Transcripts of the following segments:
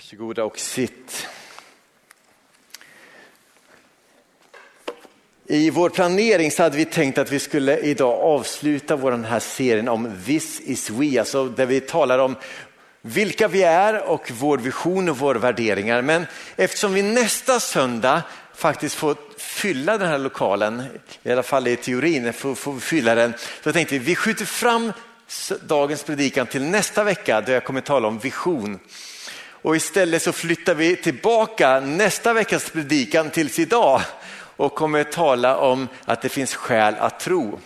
Varsågoda och sitt. I vår planering så hade vi tänkt att vi skulle idag avsluta vår den här serien om This is we, alltså där vi talar om vilka vi är och vår vision och våra värderingar. Men eftersom vi nästa söndag faktiskt får fylla den här lokalen, i alla fall i teorin får, får vi fylla den, så tänkte vi vi skjuter fram dagens predikan till nästa vecka då jag kommer tala om vision. Och istället så flyttar vi tillbaka nästa veckas predikan tills idag och kommer tala om att det finns skäl att tro.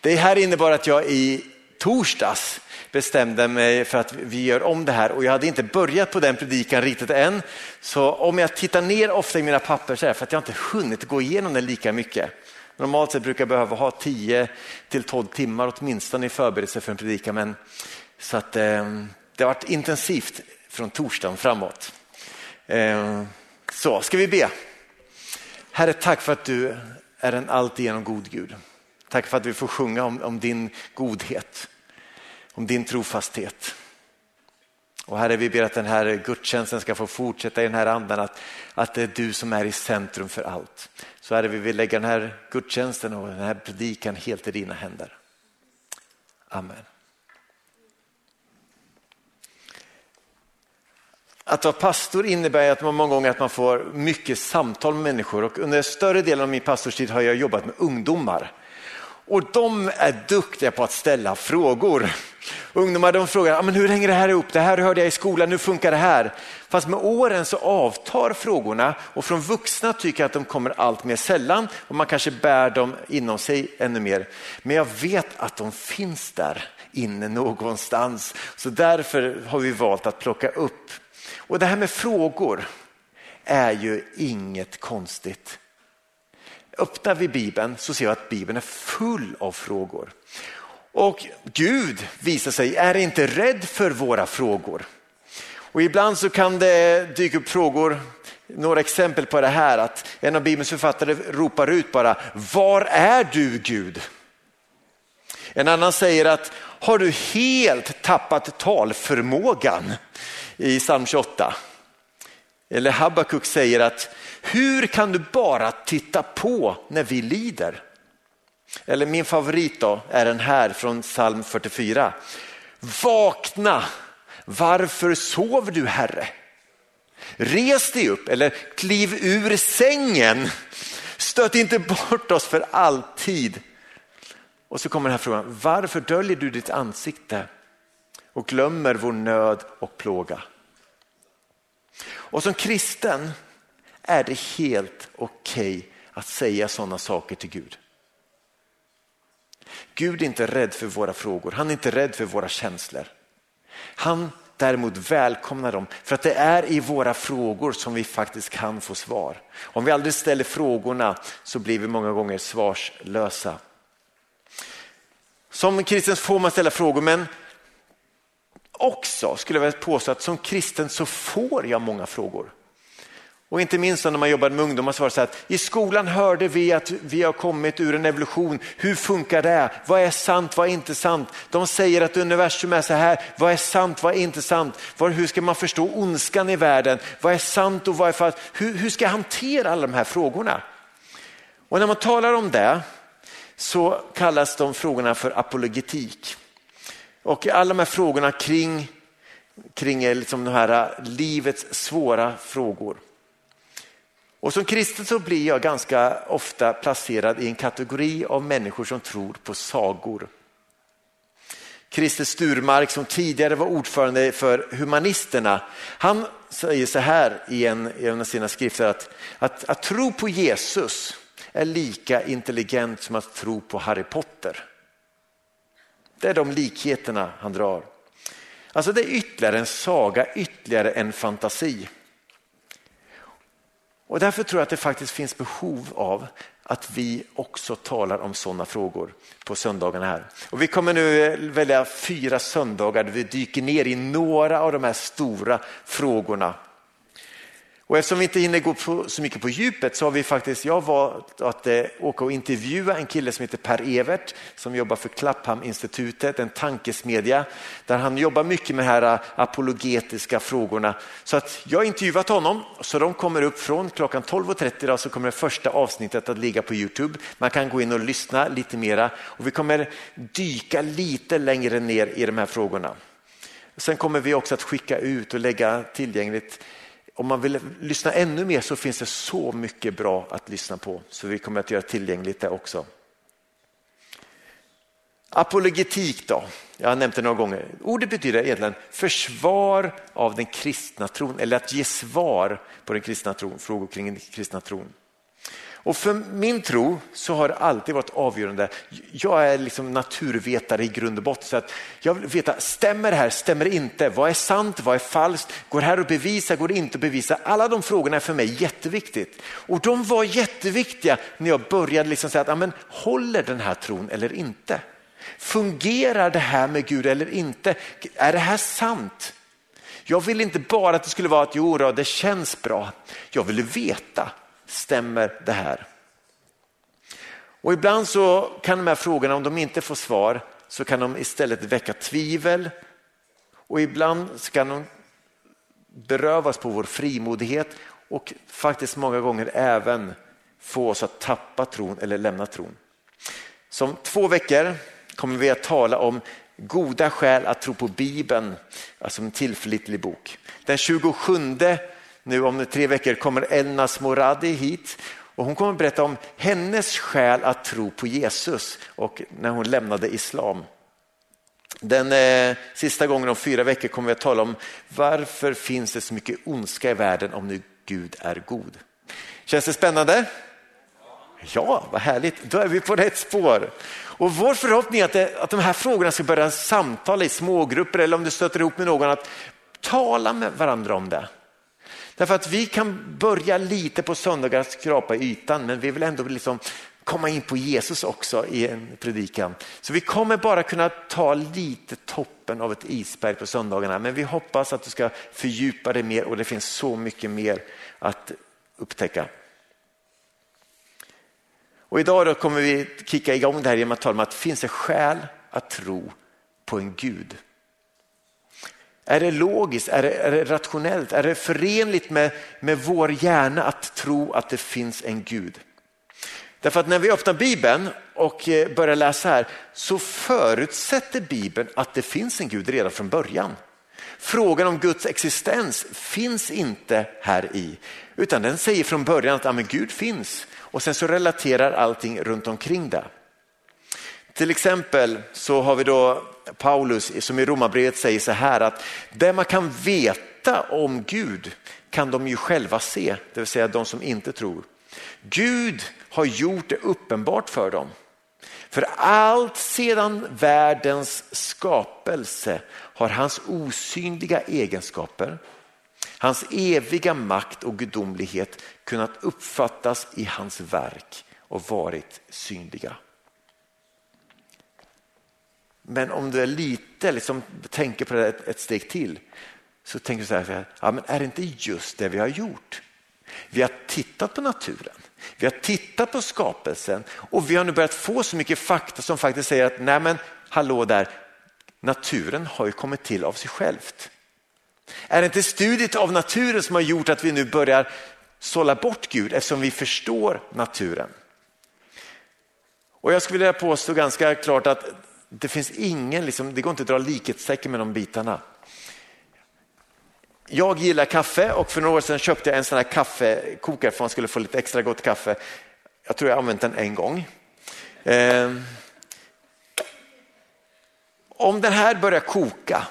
Det här innebar att jag i torsdags bestämde mig för att vi gör om det här och jag hade inte börjat på den predikan riktigt än. Så om jag tittar ner ofta i mina papper så är det för att jag inte hunnit gå igenom den lika mycket. Normalt sett brukar jag behöva ha 10 till 12 timmar åtminstone i förberedelse för en predikan. Men, så att, eh, det har varit intensivt från torsdagen framåt. Ehm, så ska vi be. Herre, tack för att du är en alltigenom god Gud. Tack för att vi får sjunga om, om din godhet, om din trofasthet. Och Herre, vi ber att den här gudstjänsten ska få fortsätta i den här andan, att, att det är du som är i centrum för allt. Så Herre, vi vill lägga den här gudstjänsten och den här predikan helt i dina händer. Amen. Att vara pastor innebär att man många gånger att man får mycket samtal med människor och under större delen av min pastorstid har jag jobbat med ungdomar. Och de är duktiga på att ställa frågor. Ungdomar de frågar, ah, men hur hänger det här ihop? Det här hörde jag i skolan, hur funkar det här? Fast med åren så avtar frågorna och från vuxna tycker jag att de kommer allt mer sällan och man kanske bär dem inom sig ännu mer. Men jag vet att de finns där inne någonstans. Så därför har vi valt att plocka upp och det här med frågor är ju inget konstigt. Öppnar vi Bibeln så ser vi att Bibeln är full av frågor. Och Gud visar sig är inte rädd för våra frågor. Och ibland så kan det dyka upp frågor, några exempel på det här, att en av Bibelns författare ropar ut bara, var är du Gud? En annan säger att, har du helt tappat talförmågan? I psalm 28. Eller Habakuk säger att hur kan du bara titta på när vi lider? Eller min favorit då är den här från psalm 44. Vakna, varför sover du Herre? Res dig upp eller kliv ur sängen. Stöt inte bort oss för alltid. Och så kommer den här frågan, varför döljer du ditt ansikte och glömmer vår nöd och plåga? Och som kristen är det helt okej okay att säga sådana saker till Gud. Gud är inte rädd för våra frågor, han är inte rädd för våra känslor. Han däremot välkomnar dem för att det är i våra frågor som vi faktiskt kan få svar. Om vi aldrig ställer frågorna så blir vi många gånger svarslösa. Som kristen får man ställa frågor men också skulle jag vilja påstå att som kristen så får jag många frågor. Och inte minst när man jobbade med ungdomar så var det så att i skolan hörde vi att vi har kommit ur en evolution. Hur funkar det? Vad är sant? Vad är inte sant? De säger att universum är så här. Vad är sant? Vad är inte sant? Hur ska man förstå ondskan i världen? Vad är sant och vad är falskt? Hur, hur ska jag hantera alla de här frågorna? Och när man talar om det så kallas de frågorna för apologetik. Och alla de här frågorna kring, kring liksom de här äh, livets svåra frågor. Och som kristen så blir jag ganska ofta placerad i en kategori av människor som tror på sagor. Christer Sturmark som tidigare var ordförande för Humanisterna, han säger så här i en, i en av sina skrifter att, att, att tro på Jesus är lika intelligent som att tro på Harry Potter. Det är de likheterna han drar. Alltså det är ytterligare en saga, ytterligare en fantasi. Och därför tror jag att det faktiskt finns behov av att vi också talar om sådana frågor på söndagarna här. Och vi kommer nu eh, välja fyra söndagar där vi dyker ner i några av de här stora frågorna. Och eftersom vi inte hinner gå på, så mycket på djupet så har vi faktiskt, jag valt att eh, åka och intervjua en kille som heter Per Evert som jobbar för Klapphamn-institutet, en tankesmedja där han jobbar mycket med de här eh, apologetiska frågorna. Så att jag har intervjuat honom så de kommer upp från klockan 12.30 idag så kommer det första avsnittet att ligga på Youtube. Man kan gå in och lyssna lite mera och vi kommer dyka lite längre ner i de här frågorna. Sen kommer vi också att skicka ut och lägga tillgängligt om man vill lyssna ännu mer så finns det så mycket bra att lyssna på så vi kommer att göra tillgängligt det också. Apologetik då, jag har nämnt det några gånger. Ordet betyder egentligen försvar av den kristna tron eller att ge svar på den kristna tron, frågor kring den kristna tron. Och för min tro så har det alltid varit avgörande. Jag är liksom naturvetare i grund och botten. Så att jag vill veta, stämmer det här, stämmer det inte? Vad är sant, vad är falskt? Går det här att bevisa, går det inte att bevisa? Alla de frågorna är för mig jätteviktigt. Och de var jätteviktiga när jag började liksom säga, att, amen, håller den här tron eller inte? Fungerar det här med Gud eller inte? Är det här sant? Jag vill inte bara att det skulle vara att jo, det känns bra. Jag ville veta stämmer det här? Och ibland så kan de här frågorna, om de inte får svar, så kan de istället väcka tvivel och ibland kan de berövas på vår frimodighet och faktiskt många gånger även få oss att tappa tron eller lämna tron. Så om två veckor kommer vi att tala om goda skäl att tro på Bibeln, alltså en tillförlitlig bok. Den 27 nu om tre veckor kommer Elnas Moradi hit och hon kommer berätta om hennes skäl att tro på Jesus och när hon lämnade islam. Den eh, sista gången om fyra veckor kommer vi att tala om varför finns det så mycket ondska i världen om nu Gud är god. Känns det spännande? Ja, vad härligt. Då är vi på rätt spår. Och vår förhoppning är att, det, att de här frågorna ska börja samtala i smågrupper eller om du stöter ihop med någon att tala med varandra om det. Därför att vi kan börja lite på söndagar skrapa ytan men vi vill ändå liksom komma in på Jesus också i en predikan. Så vi kommer bara kunna ta lite toppen av ett isberg på söndagarna men vi hoppas att du ska fördjupa dig mer och det finns så mycket mer att upptäcka. Och idag då kommer vi kicka igång det här genom att tala om att finns det skäl att tro på en Gud? Är det logiskt, är det, är det rationellt, är det förenligt med, med vår hjärna att tro att det finns en Gud? Därför att när vi öppnar Bibeln och eh, börjar läsa här så förutsätter Bibeln att det finns en Gud redan från början. Frågan om Guds existens finns inte här i, utan den säger från början att ja, men Gud finns och sen så relaterar allting runt omkring det. Till exempel så har vi då Paulus som i Romarbrevet säger så här att det man kan veta om Gud kan de ju själva se, det vill säga de som inte tror. Gud har gjort det uppenbart för dem. För allt sedan världens skapelse har hans osynliga egenskaper, hans eviga makt och gudomlighet kunnat uppfattas i hans verk och varit synliga. Men om du är lite, liksom, tänker på det ett, ett steg till så tänker du så här, ja, men är det inte just det vi har gjort? Vi har tittat på naturen, vi har tittat på skapelsen och vi har nu börjat få så mycket fakta som faktiskt säger att nej men hallå där, naturen har ju kommit till av sig självt. Är det inte studiet av naturen som har gjort att vi nu börjar sålla bort Gud eftersom vi förstår naturen? Och jag skulle vilja påstå ganska klart att det finns ingen, liksom, det går inte att dra likhetstecken med de bitarna. Jag gillar kaffe och för några år sedan köpte jag en sån här kaffekokare för att man skulle få lite extra gott kaffe. Jag tror jag har använt den en gång. Eh, om den här börjar koka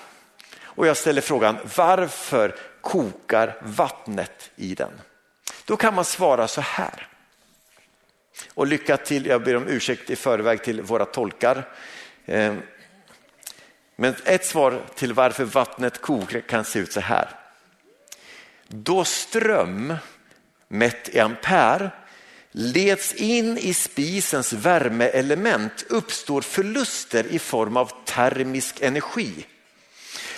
och jag ställer frågan varför kokar vattnet i den? Då kan man svara så här. Och lycka till, jag ber om ursäkt i förväg till våra tolkar. Ehm, men ett svar till varför vattnet kokar kan se ut så här. Då ström mätt i ampere leds in i spisens värmeelement uppstår förluster i form av termisk energi.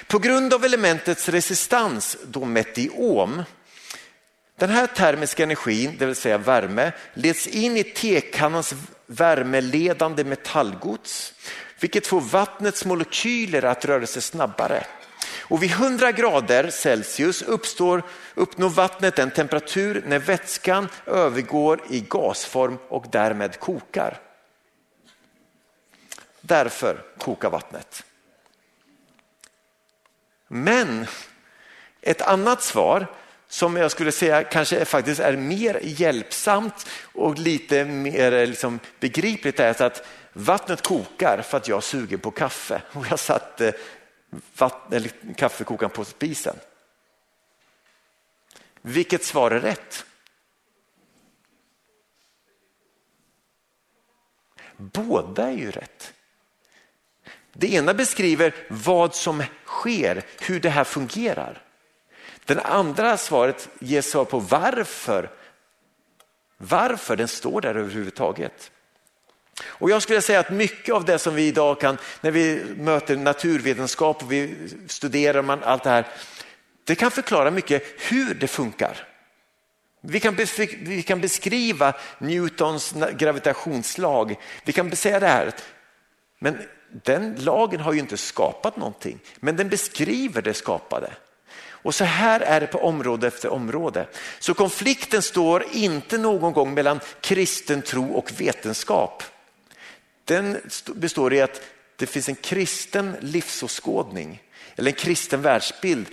På grund av elementets resistans, då mätt i ohm, Den här termiska energin, det vill säga värme, leds in i tekannans värmeledande metallgods, vilket får vattnets molekyler att röra sig snabbare. Och vid 100 grader Celsius uppstår, uppnår vattnet en temperatur när vätskan övergår i gasform och därmed kokar. Därför kokar vattnet. Men ett annat svar som jag skulle säga kanske faktiskt är mer hjälpsamt och lite mer eh, liksom begripligt är att vattnet kokar för att jag är sugen på kaffe och jag satte vatten, kaffekokaren på spisen. Vilket svar är rätt? Båda är ju rätt. Det ena beskriver vad som sker, hur det här fungerar. Det andra svaret ger svar på varför. Varför den står där överhuvudtaget. Och jag skulle säga att mycket av det som vi idag kan, när vi möter naturvetenskap och vi studerar man allt det här, det kan förklara mycket hur det funkar. Vi kan, vi kan beskriva Newtons gravitationslag, vi kan säga det här, men den lagen har ju inte skapat någonting, men den beskriver det skapade. Och så här är det på område efter område. Så konflikten står inte någon gång mellan kristen tro och vetenskap. Den består i att det finns en kristen livsåskådning eller en kristen världsbild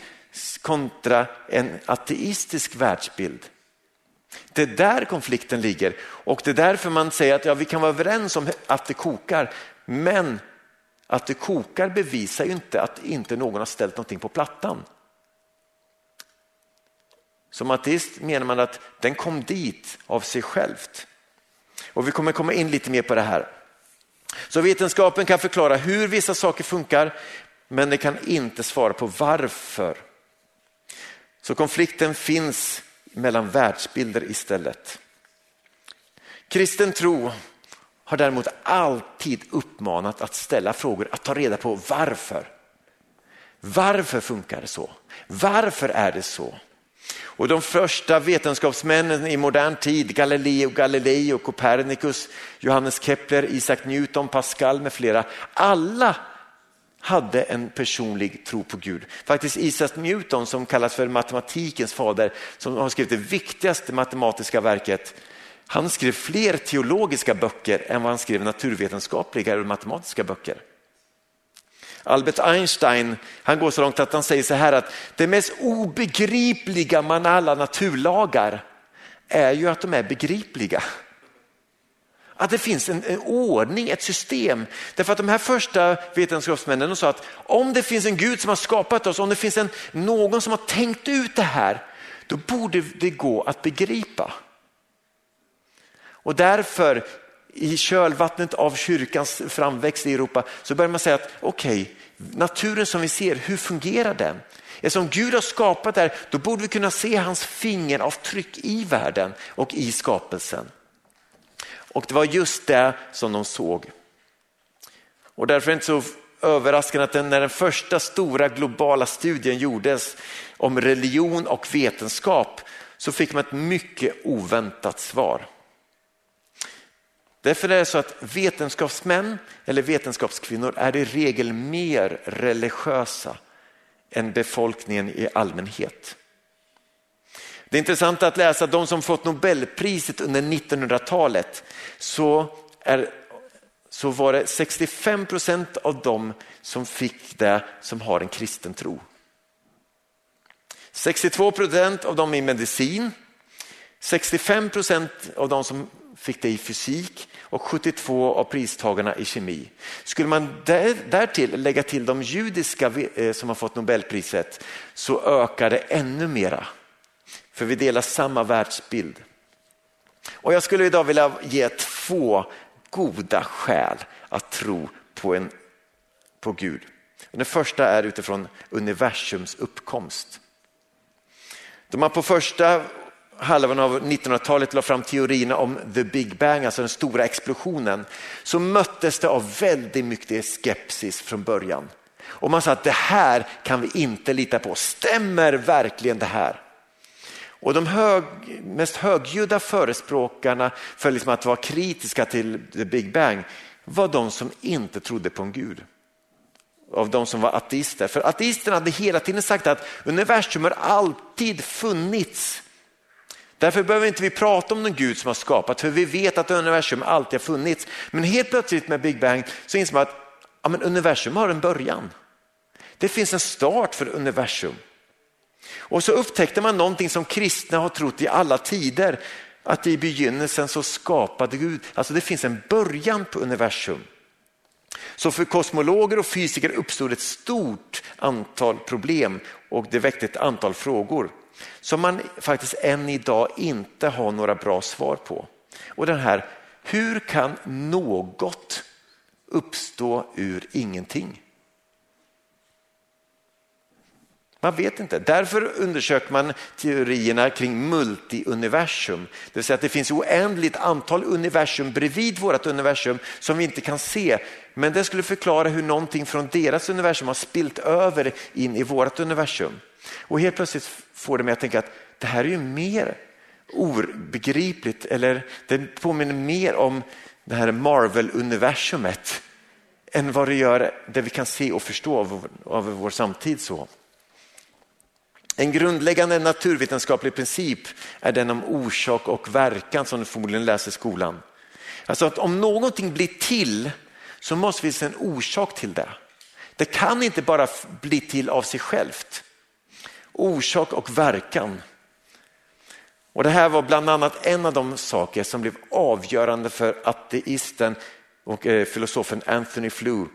kontra en ateistisk världsbild. Det är där konflikten ligger och det är därför man säger att ja, vi kan vara överens om att det kokar men att det kokar bevisar ju inte att inte någon har ställt någonting på plattan. Som ateist menar man att den kom dit av sig självt. Och vi kommer komma in lite mer på det här. Så vetenskapen kan förklara hur vissa saker funkar men det kan inte svara på varför. Så konflikten finns mellan världsbilder istället. Kristen tro har däremot alltid uppmanat att ställa frågor, att ta reda på varför. Varför funkar det så? Varför är det så? Och de första vetenskapsmännen i modern tid, Galileo Galilei och Copernicus, Johannes Kepler, Isaac Newton, Pascal med flera, alla hade en personlig tro på Gud. Faktiskt Isaac Newton som kallas för matematikens fader, som har skrivit det viktigaste matematiska verket, han skrev fler teologiska böcker än vad han skrev naturvetenskapliga eller matematiska böcker. Albert Einstein han går så långt att han säger så här att det mest obegripliga man alla naturlagar är ju att de är begripliga. Att det finns en, en, ordning, ett system. Därför att de här första vetenskapsmännen sa att om det finns en Gud som har skapat oss, om det finns en, någon som har tänkt ut det här, då borde det gå att begripa. Och därför i kölvattnet av kyrkans framväxt i Europa så börjar man säga att okej, okay, naturen som vi ser, hur fungerar den? Eftersom Gud har skapat det här, då borde vi kunna se hans fingeravtryck i världen och i skapelsen. Och det var just det som de såg. Och därför är det inte så överraskande att när den första stora globala studien gjordes om religion och vetenskap så fick man ett mycket oväntat svar. Därför är det så att vetenskapsmän eller vetenskapskvinnor är i regel mer religiösa än befolkningen i allmänhet. Det är intressant att läsa att de som fått Nobelpriset under 1900-talet så, är, så var det 65 procent av dem som fick det som har en kristen tro. 62 procent av dem i medicin, 65 procent av dem som fick det i fysik och 72 av pristagarna i kemi. Skulle man där, därtill lägga till de judiska eh, som har fått Nobelpriset så ökar det ännu mera. För vi delar samma världsbild. Och jag skulle idag vilja ge två goda skäl att tro på, en, på Gud. Den första är utifrån universums uppkomst. De har på första halvan av 1900-talet la fram teorierna om the big bang, alltså den stora explosionen, så möttes det av väldigt mycket skepsis från början. Och man sa att det här kan vi inte lita på. Stämmer verkligen det här? Och de hög, mest högljudda förespråkarna för liksom att vara kritiska till the Big Bang var de som inte trodde på en gud. Av de som var ateister. För ateisterna hade hela tiden sagt att universum har alltid funnits. Därför behöver inte vi prata om någon gud som har skapat, för vi vet att universum alltid har funnits. Men helt plötsligt med Big Bang så inser man att ja, men universum har en början. Det finns en start för universum. Och så upptäckte man någonting som kristna har trott i alla tider, att i begynnelsen så skapade Gud, alltså det finns en början på universum. Så för kosmologer och fysiker uppstod ett stort antal problem och det väckte ett antal frågor som man faktiskt än idag inte har några bra svar på. Och den här, hur kan något uppstå ur ingenting? Man vet inte. Därför undersöker man teorierna kring multiuniversum. Det vill säga att det finns oändligt antal universum bredvid vårt universum som vi inte kan se. Men det skulle förklara hur någonting från deras universum har spilt över in i vårt universum. Och helt plötsligt får det mig att tänka att det här är ju mer obegripligt eller det påminner mer om det här Marvel-universumet än vad det gör det vi kan se och förstå av, av vår samtid. så. En grundläggande naturvetenskaplig princip är den om orsak och verkan som du förmodligen läser i skolan. Alltså att om någonting blir till så måste det finnas en orsak till det. Det kan inte bara bli till av sig självt. Orsak och verkan. Och Det här var bland annat en av de saker som blev avgörande för ateisten och eh, filosofen Anthony Flew.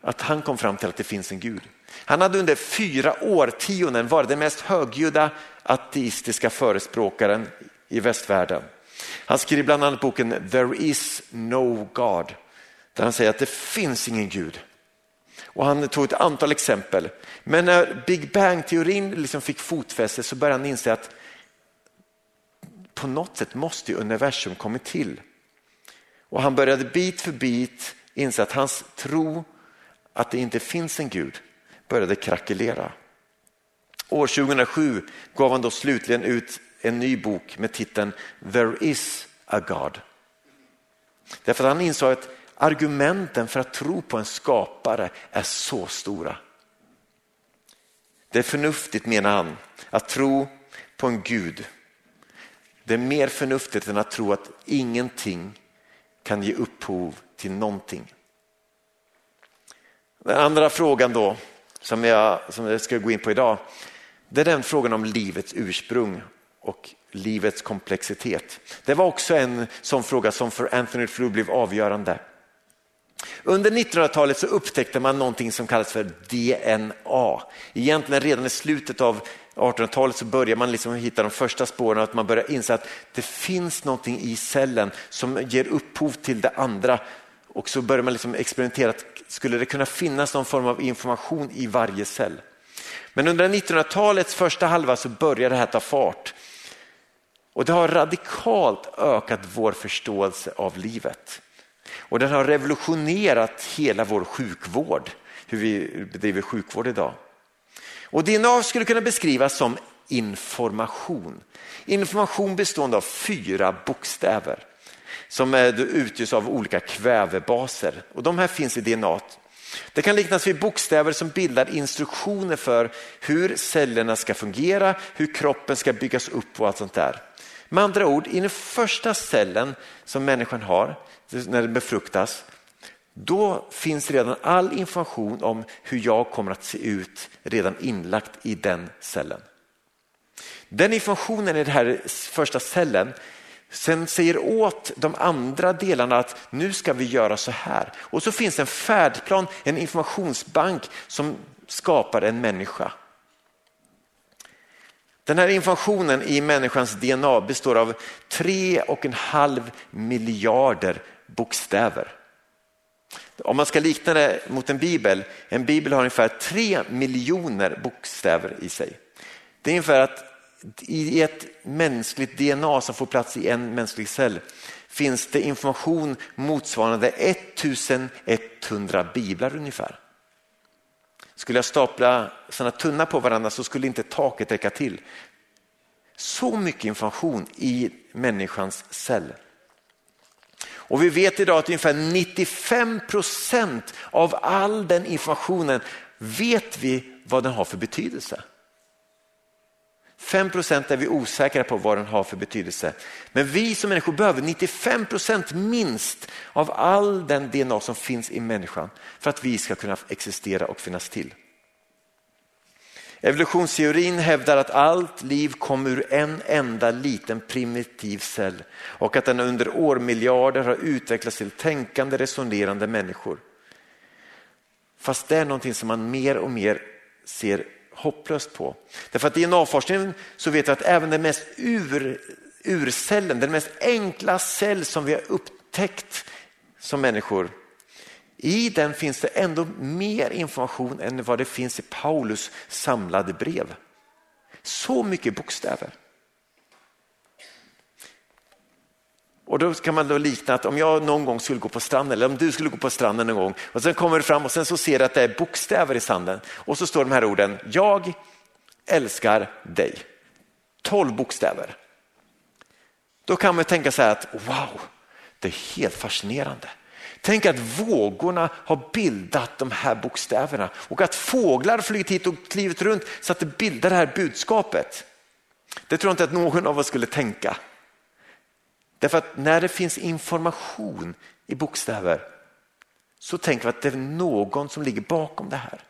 Att han kom fram till att det finns en Gud. Han hade under fyra årtionden varit den mest högljudda ateistiska förespråkaren i västvärlden. Han skriver bland annat boken There is no God där han säger att det finns ingen Gud. Och han tog ett antal exempel. Men när Big Bang-teorin liksom fick fotfäste så började han inse att på något sätt måste universum kommit till. Och han började bit för bit inse att hans tro att det inte finns en Gud började krackelera. År 2007 gav han då slutligen ut en ny bok med titeln There is a God. Därför att han insåg att argumenten för att tro på en skapare är så stora. Det är förnuftigt menar han att tro på en Gud. Det är mer förnuftigt än att tro att ingenting kan ge upphov till någonting. Den andra frågan då som jag, som jag ska gå in på idag, det är den frågan om livets ursprung och livets komplexitet. Det var också en sån fråga som för Anthony Flew blev avgörande. Under 1900-talet så upptäckte man någonting som kallas för DNA. Egentligen redan i slutet av 1800-talet så börjar man liksom hitta de första spåren att man börjar inse att det finns någonting i cellen som ger upphov till det andra och så börjar man liksom experimentera, skulle det kunna finnas någon form av information i varje cell? Men under 1900-talets första halva så börjar det här ta fart. Och det har radikalt ökat vår förståelse av livet. Och den har revolutionerat hela vår sjukvård, hur vi bedriver sjukvård idag. Och DNA skulle kunna beskrivas som information. Information bestående av fyra bokstäver som eh, utgörs av olika kvävebaser och de här finns i DNA. Det kan liknas vid bokstäver som bildar instruktioner för hur cellerna ska fungera, hur kroppen ska byggas upp och allt sånt där. Med andra ord, i den första cellen som människan har när den befruktas, då finns redan all information om hur jag kommer att se ut redan inlagt i den cellen. Den informationen i den här första cellen sen säger åt de andra delarna att nu ska vi göra så här. Och så finns en färdplan, en informationsbank som skapar en människa. Den här informationen i människans DNA består av tre och en halv miljarder bokstäver. Om man ska likna det mot en bibel, en bibel har ungefär tre miljoner bokstäver i sig. Det är ungefär att i ett mänskligt DNA som får plats i en mänsklig cell finns det information motsvarande 1100 biblar ungefär. Skulle jag stapla sådana tunna på varandra så skulle inte taket räcka till. så mycket information i människans cell. Och vi vet idag att ungefär 95 procent av all den informationen vet vi vad den har för betydelse. 5 procent är vi osäkra på vad den har för betydelse. Men vi som människor behöver 95 procent minst av all den DNA som finns i människan för att vi ska kunna existera och finnas till. Evolutionsteorin hävdar att allt liv kom ur en enda liten primitiv cell och att den under årmiljarder har utvecklats till tänkande, resonerande människor. Fast det är någonting som man mer och mer ser hopplöst på. Därför att i DNA-forskningen så vet vi att även den mest ur, urcellen, den mest enkla cell som vi har upptäckt som människor, i den finns det ändå mer information än vad det finns i Paulus samlade brev. Så mycket bokstäver. Och då kan man då likna att om jag någon gång skulle gå på stranden eller om du skulle gå på stranden någon gång och sen kommer du fram och sen så ser du att det är bokstäver i sanden och så står de här orden, jag älskar dig. Tolv bokstäver. Då kan man tänka så här att wow, det är helt fascinerande. Tänk att vågorna har bildat de här bokstäverna och att fåglar flugit hit och klivit runt så att det bildar det här budskapet. Det tror jag inte att någon av oss skulle tänka. Därför att när det finns information i bokstäver så tänker vi att det är någon som ligger bakom det här.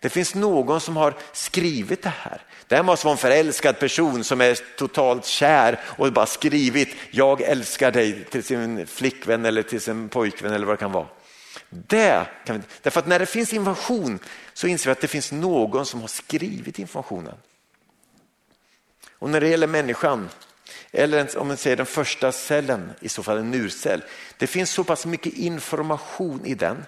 Det finns någon som har skrivit det här. Det här måste vara en förälskad person som är totalt kär och bara skrivit jag älskar dig till sin flickvän eller till sin pojkvän eller vad det kan vara. Det kan vi, därför att när det finns information så inser vi att det finns någon som har skrivit informationen. Och när det gäller människan eller om man säger den första cellen, i så fall en njurcell. Det finns så pass mycket information i den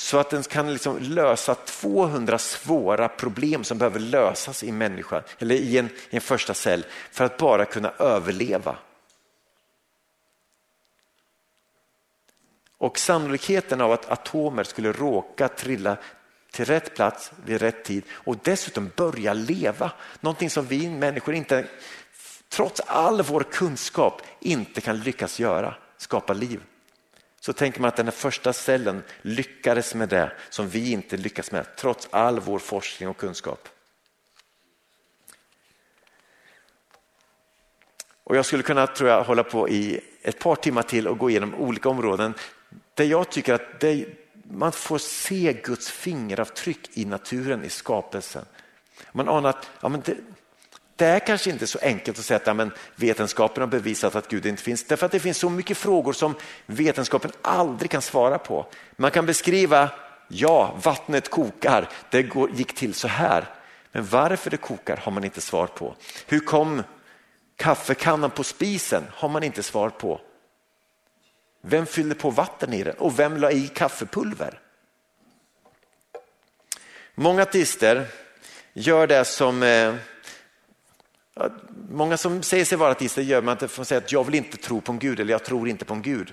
så att den kan liksom lösa 200 svåra problem som behöver lösas i människa, eller i en, i en första cell för att bara kunna överleva. Och sannolikheten av att atomer skulle råka trilla till rätt plats vid rätt tid och dessutom börja leva, någonting som vi människor inte trots all vår kunskap inte kan lyckas göra, skapa liv. Så tänker man att den här första cellen lyckades med det som vi inte lyckas med, trots all vår forskning och kunskap. Och jag skulle kunna tror jag, hålla på i ett par timmar till och gå igenom olika områden där jag tycker att det, man får se Guds fingeravtryck i naturen, i skapelsen. Man anar att ja, men det, det är kanske inte så enkelt att säga att ja, men vetenskapen har bevisat att Gud inte finns. Därför att det finns så mycket frågor som vetenskapen aldrig kan svara på. Man kan beskriva, ja vattnet kokar, det gick till så här. Men varför det kokar har man inte svar på. Hur kom kaffekannan på spisen har man inte svar på. Vem fyllde på vatten i den och vem la i kaffepulver? Många ateister gör det som eh, Många som säger sig vara ateister gör man att de säga att jag vill inte tro på en gud eller jag tror inte på en gud.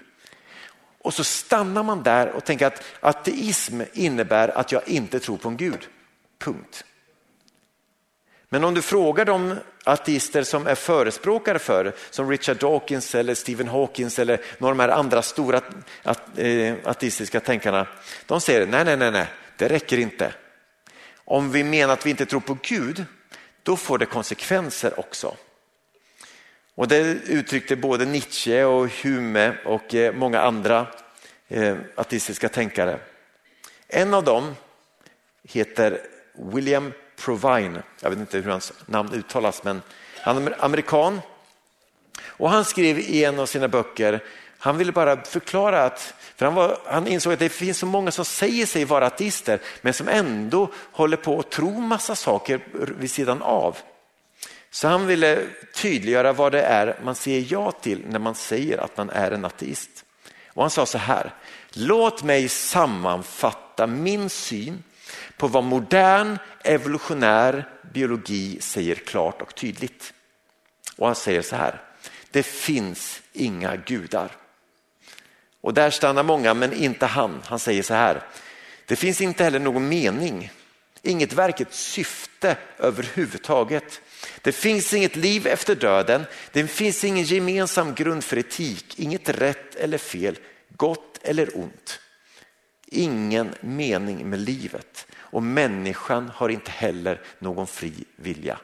Och så stannar man där och tänker att ateism innebär att jag inte tror på en gud. Punkt. Men om du frågar de ateister som är förespråkare för som Richard Dawkins eller Stephen Hawkins eller några av de här andra stora ateistiska eh, tänkarna. De säger nej, nej, nej, nej, det räcker inte. Om vi menar att vi inte tror på Gud, då får det konsekvenser också. Och det uttryckte både Nietzsche och Hume och eh, många andra eh, ateistiska tänkare. En av dem heter William Provine. Jag vet inte hur hans namn uttalas men han är amerikan. Och han skrev i en av sina böcker, han ville bara förklara att han, var, han insåg att det finns så många som säger sig vara ateister men som ändå håller på att tro massa saker vid sidan av. Så han ville tydliggöra vad det är man säger ja till när man säger att man är en ateist. Och han sa så här, låt mig sammanfatta min syn på vad modern evolutionär biologi säger klart och tydligt. Och han säger så här, det finns inga gudar. Och där stannar många, men inte han. Han säger så här, det finns inte heller någon mening inget verkligt syfte överhuvudtaget. Det finns inget liv efter döden, det finns ingen gemensam grund för etik, inget rätt eller fel, gott eller ont. Ingen mening med livet och människan har inte heller någon fri vilja.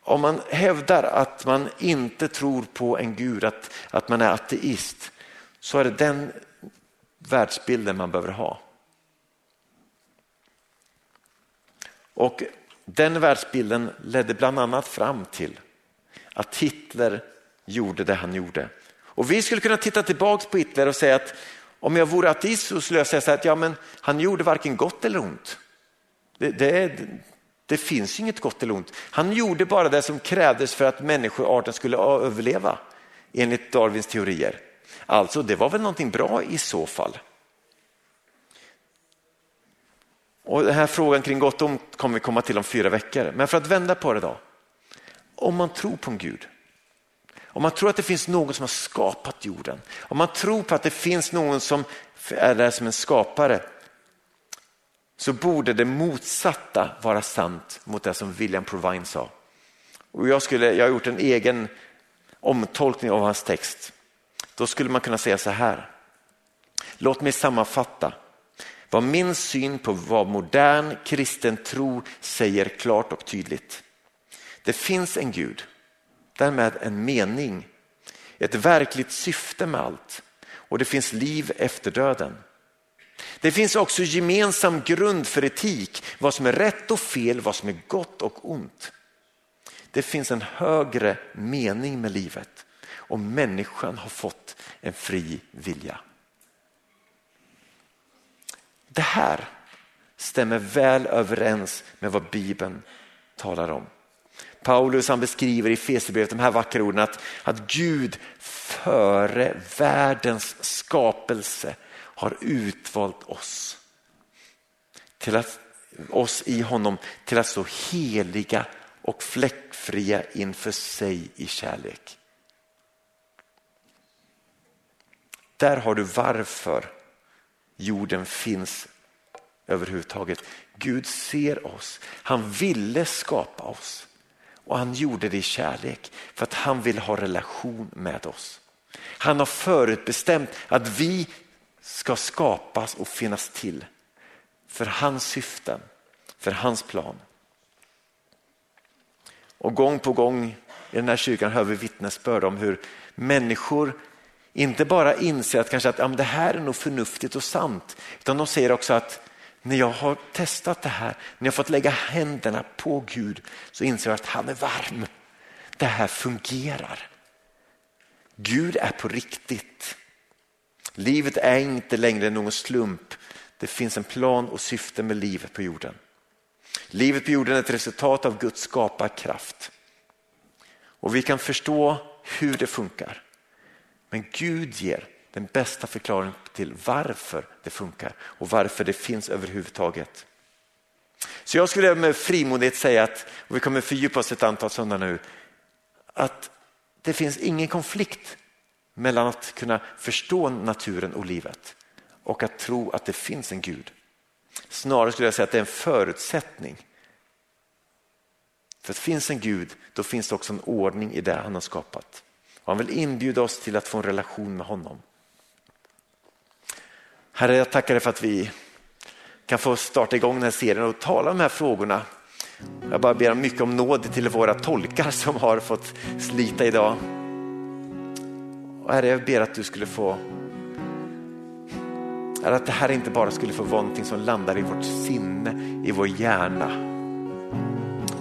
Om man hävdar att man inte tror på en gud, att, att man är ateist, så är det den världsbilden man behöver ha. Och den världsbilden ledde bland annat fram till att Hitler gjorde det han gjorde. Och vi skulle kunna titta tillbaka på Hitler och säga att om jag vore ateist så skulle jag säga att ja, men han gjorde varken gott eller ont. Det, det, det finns inget gott eller ont. Han gjorde bara det som krävdes för att människoarten skulle överleva enligt Darwins teorier. Alltså det var väl någonting bra i så fall. Och Den här frågan kring gott och ont kommer vi komma till om fyra veckor. Men för att vända på det då. Om man tror på en Gud, om man tror att det finns någon som har skapat jorden, om man tror på att det finns någon som är där som en skapare, så borde det motsatta vara sant mot det som William Provine sa. Och jag, skulle, jag har gjort en egen omtolkning av hans text. Då skulle man kunna säga så här. Låt mig sammanfatta vad min syn på vad modern kristen tro säger klart och tydligt. Det finns en Gud, därmed en mening, ett verkligt syfte med allt och det finns liv efter döden. Det finns också gemensam grund för etik, vad som är rätt och fel, vad som är gott och ont. Det finns en högre mening med livet och människan har fått en fri vilja. Det här stämmer väl överens med vad Bibeln talar om. Paulus han beskriver i Fesebrevet de här vackra orden att, att Gud före världens skapelse har utvalt oss. Till att, oss i honom till att stå heliga och fläckfria inför sig i kärlek. Där har du varför jorden finns överhuvudtaget. Gud ser oss. Han ville skapa oss och han gjorde det i kärlek för att han vill ha relation med oss. Han har förutbestämt att vi ska skapas och finnas till för hans syften, för hans plan. Och gång på gång i den här kyrkan hör vi vittnesbörd om hur människor inte bara inser att kanske att ja, det här är nog förnuftigt och sant, utan de säger också att när jag har testat det här, när jag fått lägga händerna på Gud så inser jag att han är varm. Det här fungerar. Gud är på riktigt. Livet är inte längre någon slump. Det finns en plan och syfte med livet på jorden. Livet på jorden är ett resultat av Guds skaparkraft. Och vi kan förstå hur det funkar. Men Gud ger den bästa förklaringen till varför det funkar och varför det finns överhuvudtaget. Så jag skulle med frimodighet säga att, och vi kommer fördjupa oss ett antal söndagar nu, att det finns ingen konflikt mellan att kunna förstå naturen och livet och att tro att det finns en Gud. Snarare skulle jag säga att det är en förutsättning. För att det finns en Gud, då finns det också en ordning i det han har skapat. Och han vill inbjuda oss till att få en relation med honom. Herre, jag tackar dig för att vi kan få starta igång den här serien och tala om de här frågorna. Jag bara ber mycket om nåd till våra tolkar som har fått slita idag. Och herre, jag ber att du skulle få att det här inte bara skulle få vara någonting som landar i vårt sinne, i vår hjärna.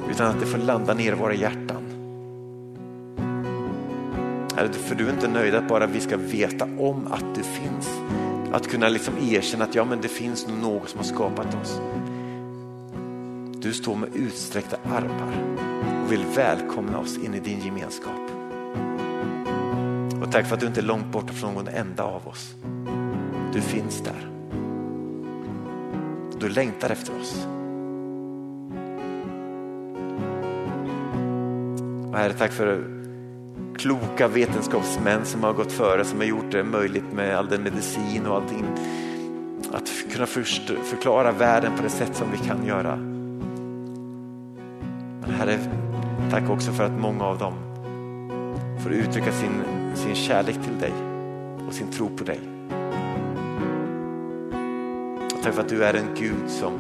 Utan att det får landa ner i våra hjärtan. För du är inte nöjd att bara vi ska veta om att du finns. Att kunna liksom erkänna att ja, men det finns någon som har skapat oss. Du står med utsträckta armar och vill välkomna oss in i din gemenskap. Och tack för att du inte är långt borta från någon enda av oss. Du finns där. Du längtar efter oss. Och Herre, tack för kloka vetenskapsmän som har gått före som har gjort det möjligt med all den medicin och allting att kunna förklara världen på det sätt som vi kan göra. Men Herre, tack också för att många av dem får uttrycka sin, sin kärlek till dig och sin tro på dig. Tack för att du är en Gud som,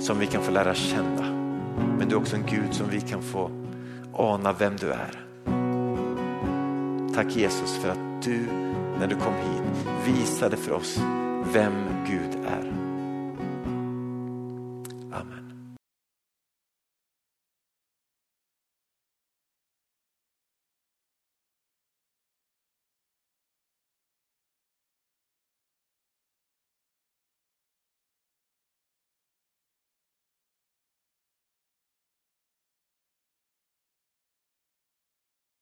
som vi kan få lära känna. Men du är också en Gud som vi kan få ana vem du är. Tack Jesus för att du när du kom hit visade för oss vem Gud är.